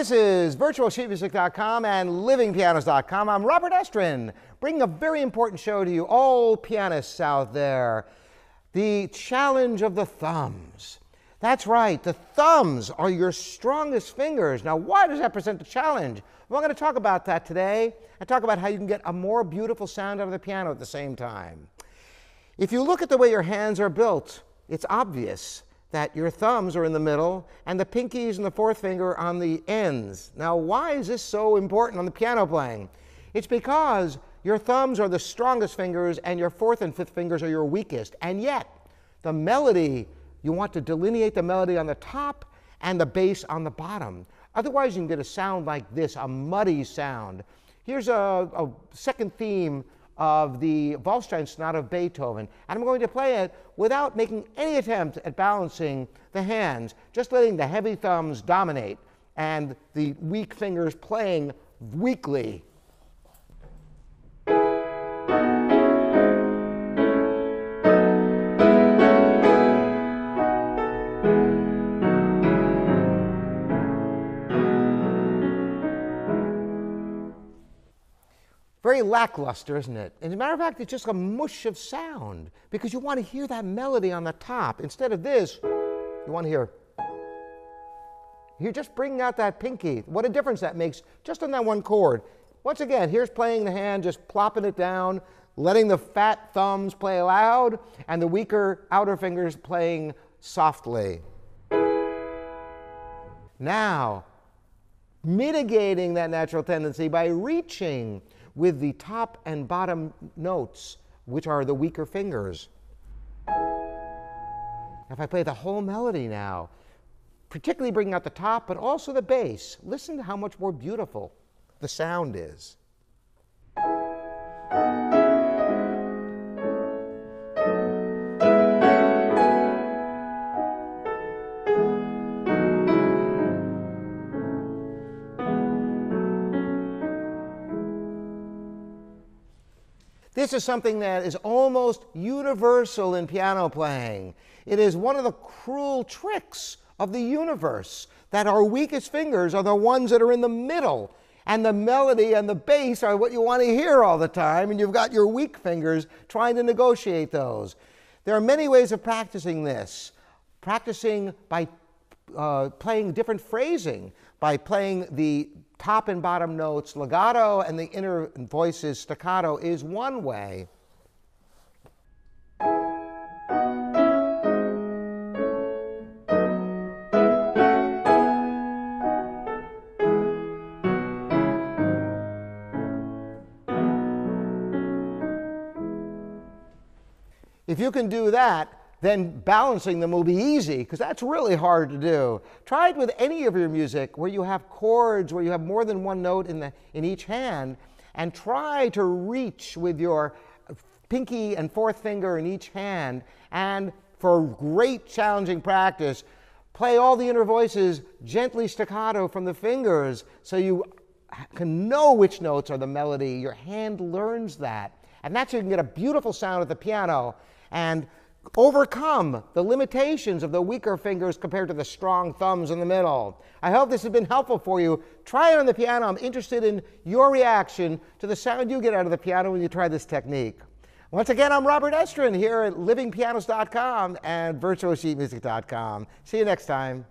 This is virtualsheetmusic.com and livingpianos.com. I'm Robert Estrin, bringing a very important show to you, all pianists out there. The challenge of the thumbs. That's right, the thumbs are your strongest fingers. Now, why does that present a challenge? Well, I'm going to talk about that today and talk about how you can get a more beautiful sound out of the piano at the same time. If you look at the way your hands are built, it's obvious that your thumbs are in the middle and the pinkies and the fourth finger on the ends. Now, why is this so important on the piano playing? It's because your thumbs are the strongest fingers and your fourth and fifth fingers are your weakest. And yet, the melody, you want to delineate the melody on the top and the bass on the bottom. Otherwise, you can get a sound like this, a muddy sound. Here's a, a second theme of the Waldstein Sonata of Beethoven. And I'm going to play it without making any attempt at balancing the hands, just letting the heavy thumbs dominate and the weak fingers playing weakly very lackluster, isn't it? As a matter of fact, it's just a mush of sound because you want to hear that melody on the top. Instead of this, you want to hear. You're just bringing out that pinky. What a difference that makes just on that one chord. Once again, here's playing the hand, just plopping it down, letting the fat thumbs play loud, and the weaker outer fingers playing softly. Now, mitigating that natural tendency by reaching with the top and bottom notes, which are the weaker fingers. If I play the whole melody now, particularly bringing out the top, but also the bass, listen to how much more beautiful the sound is. This is something that is almost universal in piano playing. It is one of the cruel tricks of the universe that our weakest fingers are the ones that are in the middle. And the melody and the bass are what you want to hear all the time, and you've got your weak fingers trying to negotiate those. There are many ways of practicing this. Practicing by uh, playing different phrasing, by playing the top and bottom notes, legato and the inner voices, staccato, is one way. If you can do that, then balancing them will be easy because that's really hard to do. Try it with any of your music where you have chords, where you have more than one note in, the, in each hand, and try to reach with your pinky and fourth finger in each hand. And for great challenging practice, play all the inner voices gently staccato from the fingers so you can know which notes are the melody. Your hand learns that. And that's how you can get a beautiful sound at the piano. And overcome the limitations of the weaker fingers compared to the strong thumbs in the middle. I hope this has been helpful for you. Try it on the piano. I'm interested in your reaction to the sound you get out of the piano when you try this technique. Once again, I'm Robert Estrin here at livingpianos.com and virtualsheetmusic.com. See you next time.